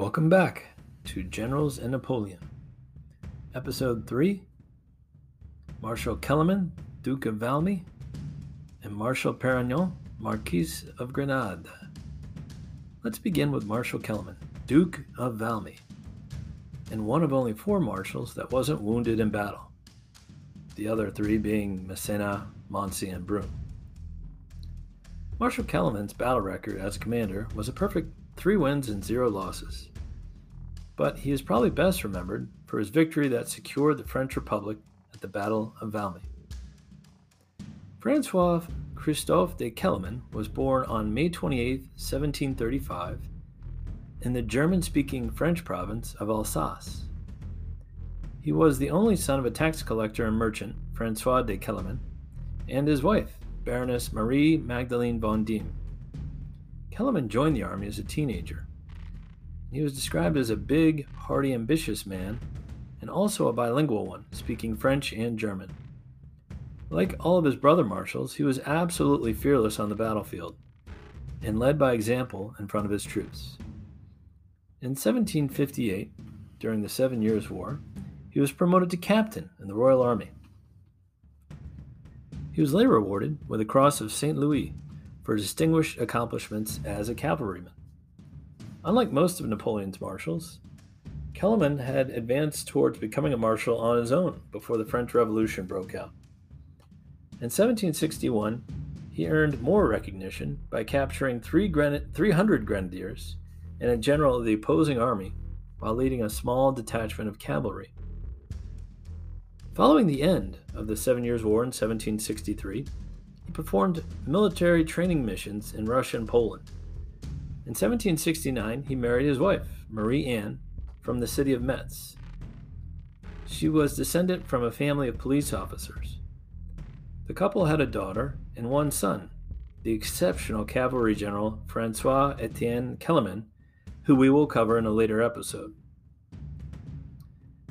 Welcome back to Generals and Napoleon. Episode 3 Marshal Kellerman, Duke of Valmy, and Marshal Perignon, Marquis of Grenade. Let's begin with Marshal Kellerman, Duke of Valmy, and one of only four marshals that wasn't wounded in battle, the other three being Massena, Moncey, and Brune. Marshal Kellerman's battle record as commander was a perfect three wins and zero losses. But he is probably best remembered for his victory that secured the French Republic at the Battle of Valmy. Francois Christophe de Kellerman was born on May 28, 1735, in the German speaking French province of Alsace. He was the only son of a tax collector and merchant, Francois de Kellerman, and his wife, Baroness Marie Magdalene von Diem. Kellerman joined the army as a teenager. He was described as a big, hardy, ambitious man, and also a bilingual one, speaking French and German. Like all of his brother marshals, he was absolutely fearless on the battlefield and led by example in front of his troops. In 1758, during the Seven Years' War, he was promoted to captain in the Royal Army. He was later awarded with the Cross of St. Louis for distinguished accomplishments as a cavalryman. Unlike most of Napoleon's marshals, Kellerman had advanced towards becoming a marshal on his own before the French Revolution broke out. In 1761, he earned more recognition by capturing three gren- 300 grenadiers and a general of the opposing army while leading a small detachment of cavalry. Following the end of the Seven Years' War in 1763, he performed military training missions in Russia and Poland. In 1769, he married his wife, Marie Anne, from the city of Metz. She was descendant from a family of police officers. The couple had a daughter and one son, the exceptional cavalry general Francois Etienne Kellerman, who we will cover in a later episode.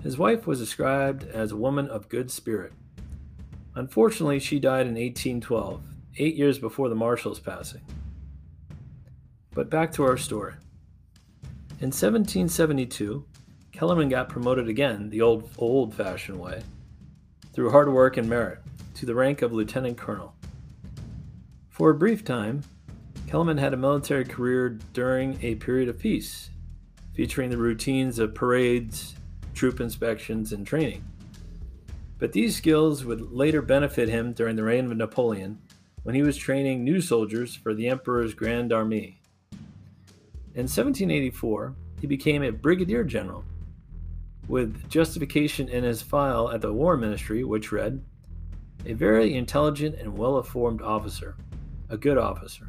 His wife was described as a woman of good spirit. Unfortunately, she died in 1812, eight years before the marshal's passing. But back to our story. In 1772, Kellerman got promoted again the old old fashioned way, through hard work and merit, to the rank of lieutenant colonel. For a brief time, Kellerman had a military career during a period of peace, featuring the routines of parades, troop inspections, and training. But these skills would later benefit him during the reign of Napoleon when he was training new soldiers for the Emperor's Grand Army. In 1784, he became a brigadier general, with justification in his file at the War Ministry, which read, A very intelligent and well informed officer, a good officer.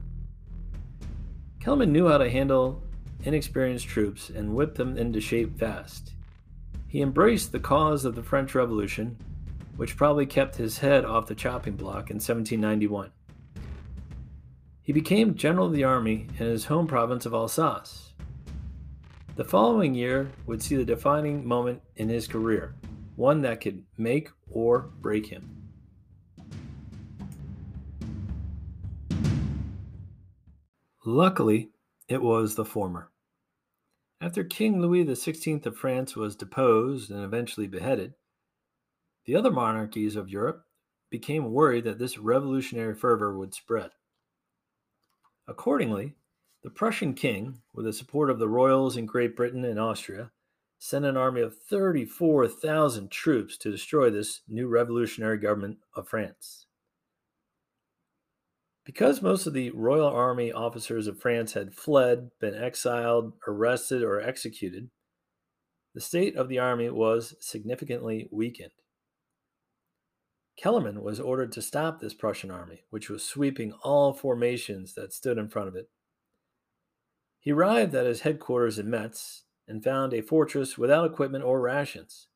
Kellerman knew how to handle inexperienced troops and whip them into shape fast. He embraced the cause of the French Revolution, which probably kept his head off the chopping block in 1791. He became general of the army in his home province of Alsace. The following year would see the defining moment in his career, one that could make or break him. Luckily, it was the former. After King Louis XVI of France was deposed and eventually beheaded, the other monarchies of Europe became worried that this revolutionary fervor would spread. Accordingly, the Prussian king, with the support of the royals in Great Britain and Austria, sent an army of 34,000 troops to destroy this new revolutionary government of France. Because most of the Royal Army officers of France had fled, been exiled, arrested, or executed, the state of the army was significantly weakened. Kellerman was ordered to stop this Prussian army, which was sweeping all formations that stood in front of it. He arrived at his headquarters in Metz and found a fortress without equipment or rations,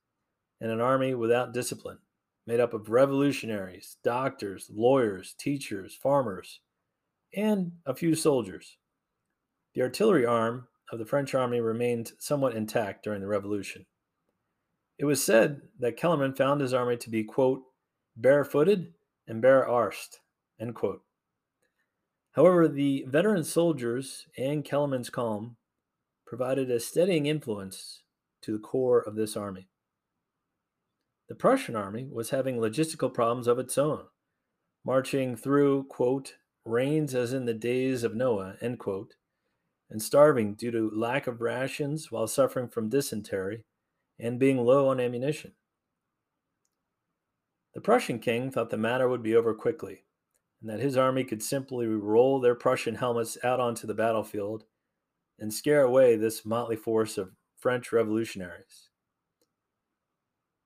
and an army without discipline, made up of revolutionaries, doctors, lawyers, teachers, farmers, and a few soldiers. The artillery arm of the French army remained somewhat intact during the revolution. It was said that Kellerman found his army to be, quote, barefooted and bare-arsed. End quote. However, the veteran soldiers and Kellerman's calm provided a steadying influence to the core of this army. The Prussian army was having logistical problems of its own, marching through, quote, rains as in the days of Noah, end quote, and starving due to lack of rations while suffering from dysentery and being low on ammunition. The Prussian king thought the matter would be over quickly, and that his army could simply roll their Prussian helmets out onto the battlefield and scare away this motley force of French revolutionaries.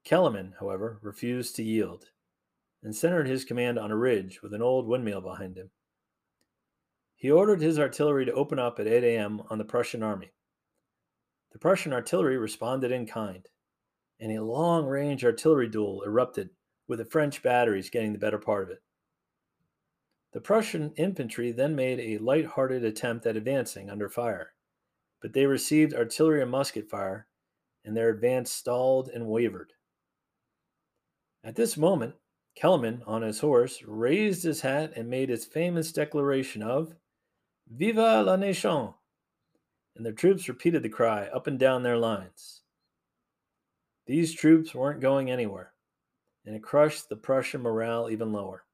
Kellerman, however, refused to yield and centered his command on a ridge with an old windmill behind him. He ordered his artillery to open up at 8 a.m. on the Prussian army. The Prussian artillery responded in kind, and a long range artillery duel erupted with the French batteries getting the better part of it. The Prussian infantry then made a light hearted attempt at advancing under fire, but they received artillery and musket fire, and their advance stalled and wavered. At this moment, Kellerman, on his horse, raised his hat and made his famous declaration of Viva la nation! And the troops repeated the cry up and down their lines. These troops weren't going anywhere, and it crushed the Prussian morale even lower.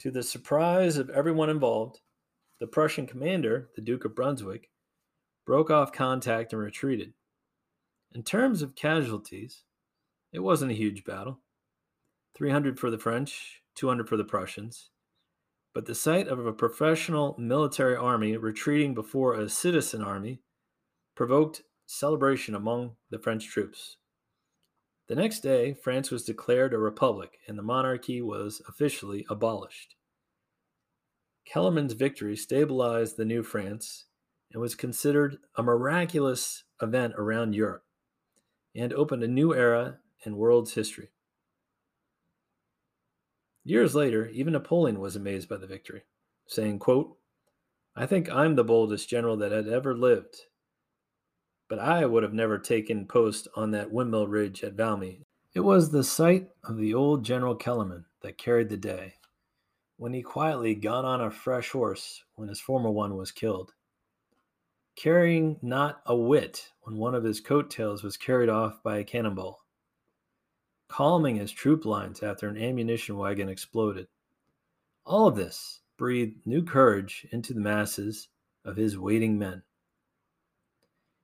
To the surprise of everyone involved, the Prussian commander, the Duke of Brunswick, broke off contact and retreated. In terms of casualties, it wasn't a huge battle 300 for the French, 200 for the Prussians. But the sight of a professional military army retreating before a citizen army provoked celebration among the French troops. The next day, France was declared a republic and the monarchy was officially abolished. Kellerman's victory stabilized the new France and was considered a miraculous event around Europe and opened a new era in world's history. Years later, even Napoleon was amazed by the victory, saying, quote, I think I'm the boldest general that had ever lived. But I would have never taken post on that windmill ridge at Valmy. It was the sight of the old General Kellerman that carried the day, when he quietly got on a fresh horse when his former one was killed, carrying not a whit when one of his coat tails was carried off by a cannonball calming his troop lines after an ammunition wagon exploded. All of this breathed new courage into the masses of his waiting men.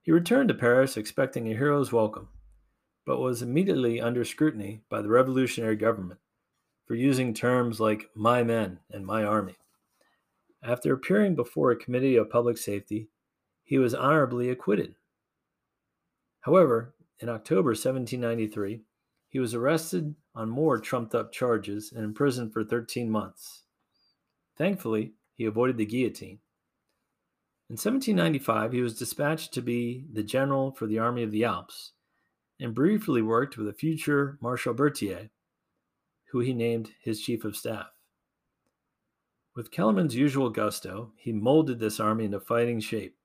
He returned to Paris expecting a hero's welcome, but was immediately under scrutiny by the revolutionary government for using terms like my men and my army. After appearing before a committee of public safety, he was honorably acquitted. However, in October 1793, he was arrested on more trumped up charges and imprisoned for 13 months. Thankfully, he avoided the guillotine. In 1795, he was dispatched to be the general for the Army of the Alps and briefly worked with a future Marshal Berthier, who he named his chief of staff. With Kellerman's usual gusto, he molded this army into fighting shape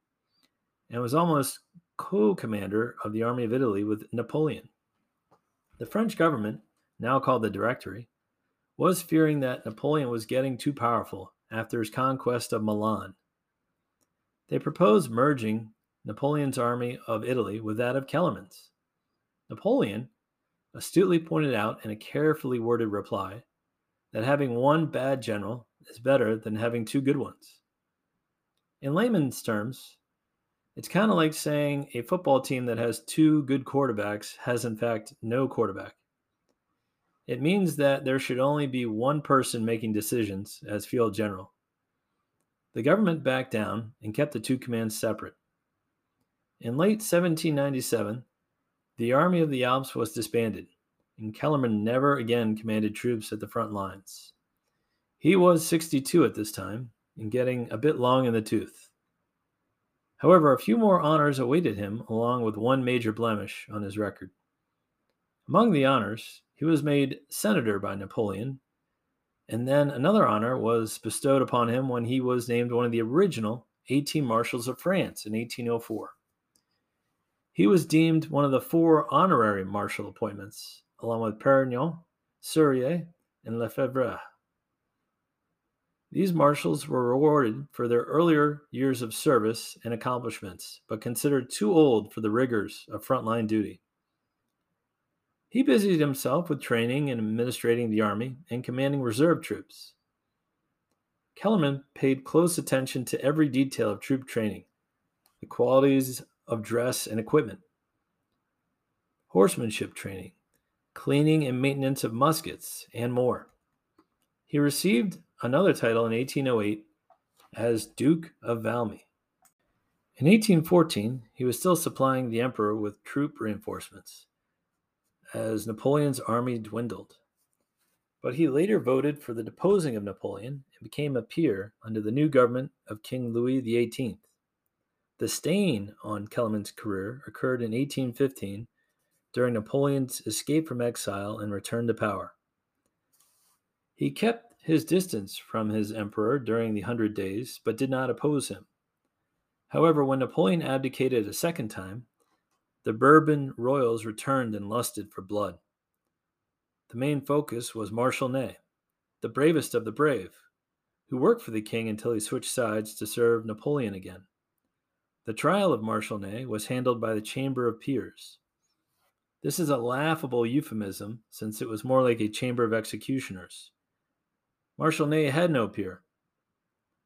and was almost co commander of the Army of Italy with Napoleon. The French government, now called the Directory, was fearing that Napoleon was getting too powerful after his conquest of Milan. They proposed merging Napoleon's army of Italy with that of Kellerman's. Napoleon astutely pointed out in a carefully worded reply that having one bad general is better than having two good ones. In layman's terms, it's kind of like saying a football team that has two good quarterbacks has, in fact, no quarterback. It means that there should only be one person making decisions as field general. The government backed down and kept the two commands separate. In late 1797, the Army of the Alps was disbanded, and Kellerman never again commanded troops at the front lines. He was 62 at this time and getting a bit long in the tooth. However, a few more honors awaited him, along with one major blemish on his record. Among the honors, he was made senator by Napoleon, and then another honor was bestowed upon him when he was named one of the original 18 marshals of France in 1804. He was deemed one of the four honorary marshal appointments, along with Perignon, Serrurier, and Lefebvre. These marshals were rewarded for their earlier years of service and accomplishments, but considered too old for the rigors of frontline duty. He busied himself with training and administrating the army and commanding reserve troops. Kellerman paid close attention to every detail of troop training, the qualities of dress and equipment, horsemanship training, cleaning and maintenance of muskets, and more. He received another title in 1808 as Duke of Valmy. In 1814, he was still supplying the emperor with troop reinforcements as Napoleon's army dwindled. But he later voted for the deposing of Napoleon and became a peer under the new government of King Louis XVIII. The stain on Kellerman's career occurred in 1815 during Napoleon's escape from exile and return to power. He kept his distance from his emperor during the Hundred Days, but did not oppose him. However, when Napoleon abdicated a second time, the Bourbon royals returned and lusted for blood. The main focus was Marshal Ney, the bravest of the brave, who worked for the king until he switched sides to serve Napoleon again. The trial of Marshal Ney was handled by the Chamber of Peers. This is a laughable euphemism since it was more like a chamber of executioners. Marshal Ney had no peer.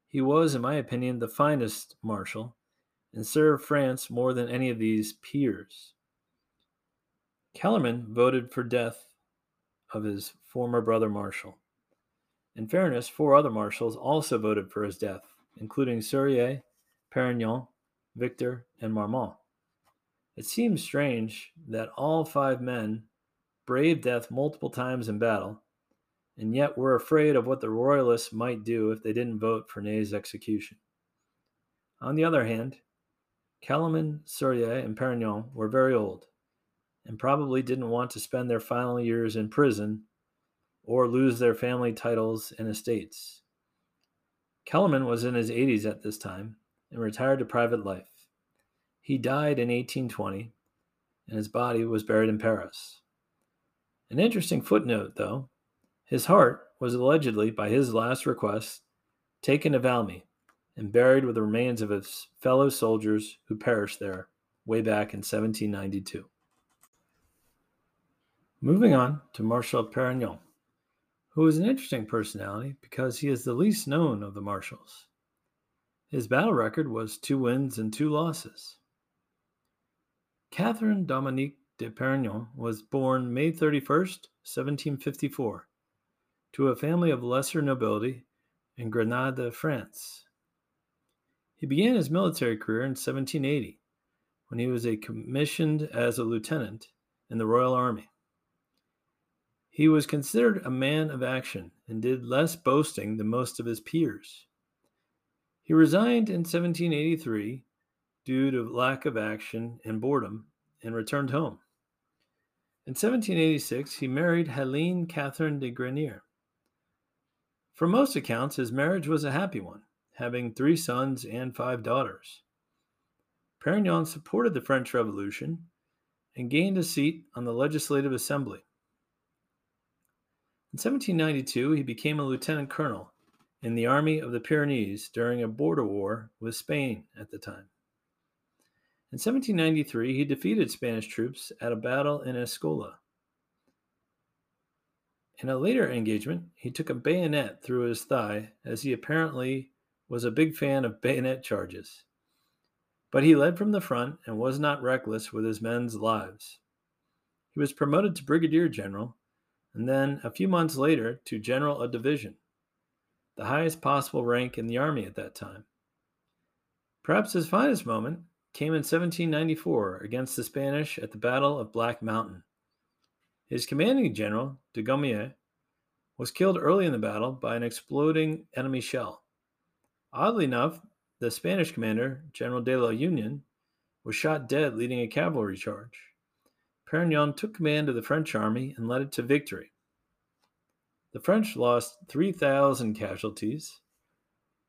He was, in my opinion, the finest marshal, and served France more than any of these peers. Kellerman voted for death of his former brother Marshal. In fairness, four other marshals also voted for his death, including Serrurier, Perignon, Victor, and Marmont. It seems strange that all five men braved death multiple times in battle and yet were afraid of what the Royalists might do if they didn't vote for Ney's execution. On the other hand, Kellerman, Serrurier, and Perignon were very old and probably didn't want to spend their final years in prison or lose their family titles and estates. Kellerman was in his 80s at this time and retired to private life. He died in 1820, and his body was buried in Paris. An interesting footnote, though, his heart was allegedly, by his last request, taken to Valmy and buried with the remains of his fellow soldiers who perished there way back in 1792. Moving on to Marshal Perignon, who is an interesting personality because he is the least known of the marshals. His battle record was two wins and two losses. Catherine Dominique de Perignon was born May 31st, 1754, to a family of lesser nobility in Grenada, France. He began his military career in 1780 when he was commissioned as a lieutenant in the Royal Army. He was considered a man of action and did less boasting than most of his peers. He resigned in 1783 due to lack of action and boredom and returned home. In 1786, he married Helene Catherine de Grenier, from most accounts, his marriage was a happy one, having three sons and five daughters. Perignon supported the French Revolution and gained a seat on the Legislative Assembly. In 1792, he became a lieutenant colonel in the Army of the Pyrenees during a border war with Spain at the time. In 1793, he defeated Spanish troops at a battle in Escola. In a later engagement, he took a bayonet through his thigh as he apparently was a big fan of bayonet charges. But he led from the front and was not reckless with his men's lives. He was promoted to brigadier general and then, a few months later, to general of division, the highest possible rank in the army at that time. Perhaps his finest moment came in 1794 against the Spanish at the Battle of Black Mountain. His commanding general, Dugommier, was killed early in the battle by an exploding enemy shell. Oddly enough, the Spanish commander, General de la Union, was shot dead leading a cavalry charge. Perignon took command of the French army and led it to victory. The French lost 3,000 casualties,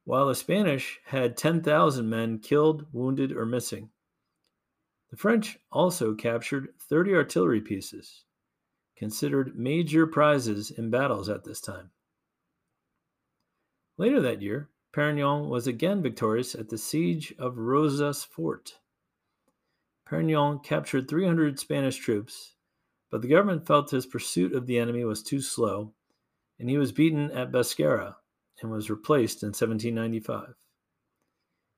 while the Spanish had 10,000 men killed, wounded, or missing. The French also captured 30 artillery pieces, considered major prizes in battles at this time. Later that year, Perignon was again victorious at the siege of Rosas Fort. Perignon captured 300 Spanish troops, but the government felt his pursuit of the enemy was too slow, and he was beaten at Bascara and was replaced in 1795.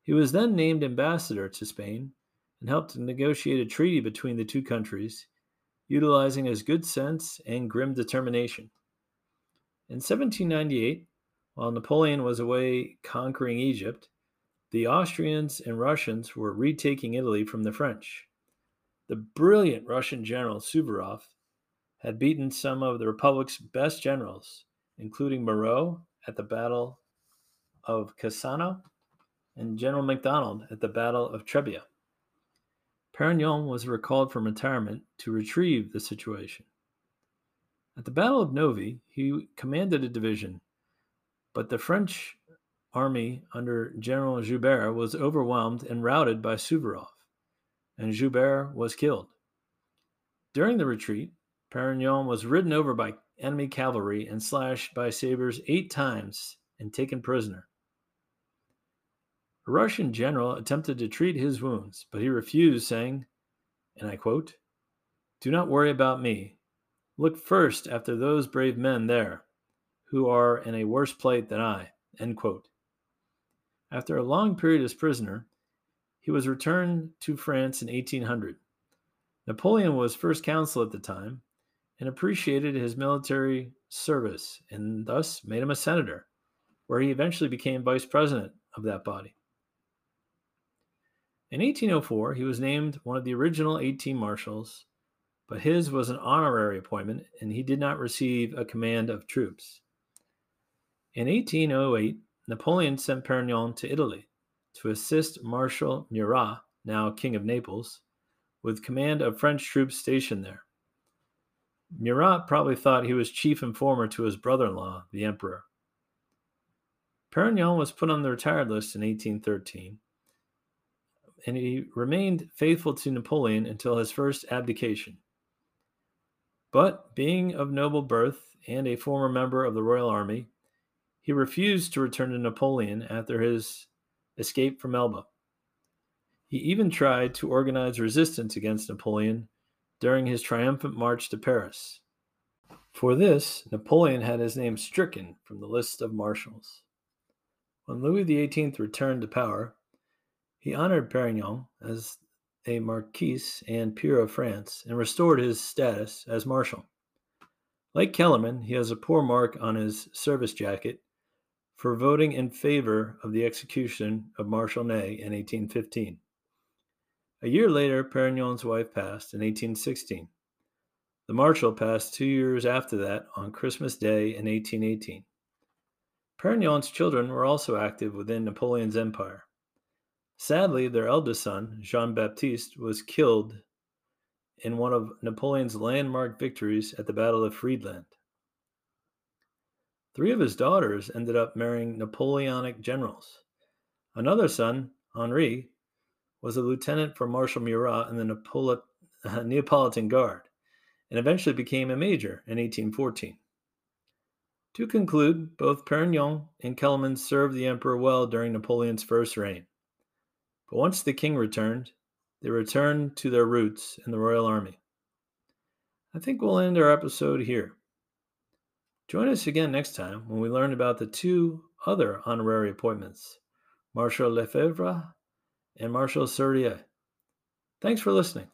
He was then named ambassador to Spain and helped to negotiate a treaty between the two countries, utilizing his good sense and grim determination. In 1798, while Napoleon was away conquering Egypt, the Austrians and Russians were retaking Italy from the French. The brilliant Russian general Suvorov had beaten some of the Republic's best generals, including Moreau at the Battle of Cassano and General MacDonald at the Battle of Trebia. Perignon was recalled from retirement to retrieve the situation. At the Battle of Novi, he commanded a division, but the French army under General Joubert was overwhelmed and routed by Suvorov, and Joubert was killed. During the retreat, Perignon was ridden over by enemy cavalry and slashed by sabers eight times and taken prisoner. A Russian general attempted to treat his wounds, but he refused, saying, and I quote, Do not worry about me. Look first after those brave men there, who are in a worse plight than I. End quote. After a long period as prisoner, he was returned to France in 1800. Napoleon was first consul at the time and appreciated his military service and thus made him a senator, where he eventually became vice president of that body. In 1804, he was named one of the original 18 marshals, but his was an honorary appointment and he did not receive a command of troops. In 1808, Napoleon sent Perignon to Italy to assist Marshal Murat, now King of Naples, with command of French troops stationed there. Murat probably thought he was chief informer to his brother in law, the Emperor. Perignon was put on the retired list in 1813 and he remained faithful to Napoleon until his first abdication. But, being of noble birth and a former member of the Royal Army, he refused to return to Napoleon after his escape from Elba. He even tried to organize resistance against Napoleon during his triumphant march to Paris. For this, Napoleon had his name stricken from the list of marshals. When Louis XVIII returned to power, he honored Perignon as a marquis and peer of France and restored his status as marshal. Like Kellerman, he has a poor mark on his service jacket for voting in favor of the execution of Marshal Ney in 1815. A year later, Perignon's wife passed in 1816. The Marshal passed two years after that on Christmas Day in 1818. Perignon's children were also active within Napoleon's empire. Sadly, their eldest son, Jean Baptiste, was killed in one of Napoleon's landmark victories at the Battle of Friedland. Three of his daughters ended up marrying Napoleonic generals. Another son, Henri, was a lieutenant for Marshal Murat in the uh, Neapolitan Guard and eventually became a major in 1814. To conclude, both Perignon and Kellerman served the emperor well during Napoleon's first reign. But once the king returned, they returned to their roots in the Royal Army. I think we'll end our episode here. Join us again next time when we learn about the two other honorary appointments Marshal Lefebvre and Marshal Serrurier. Thanks for listening.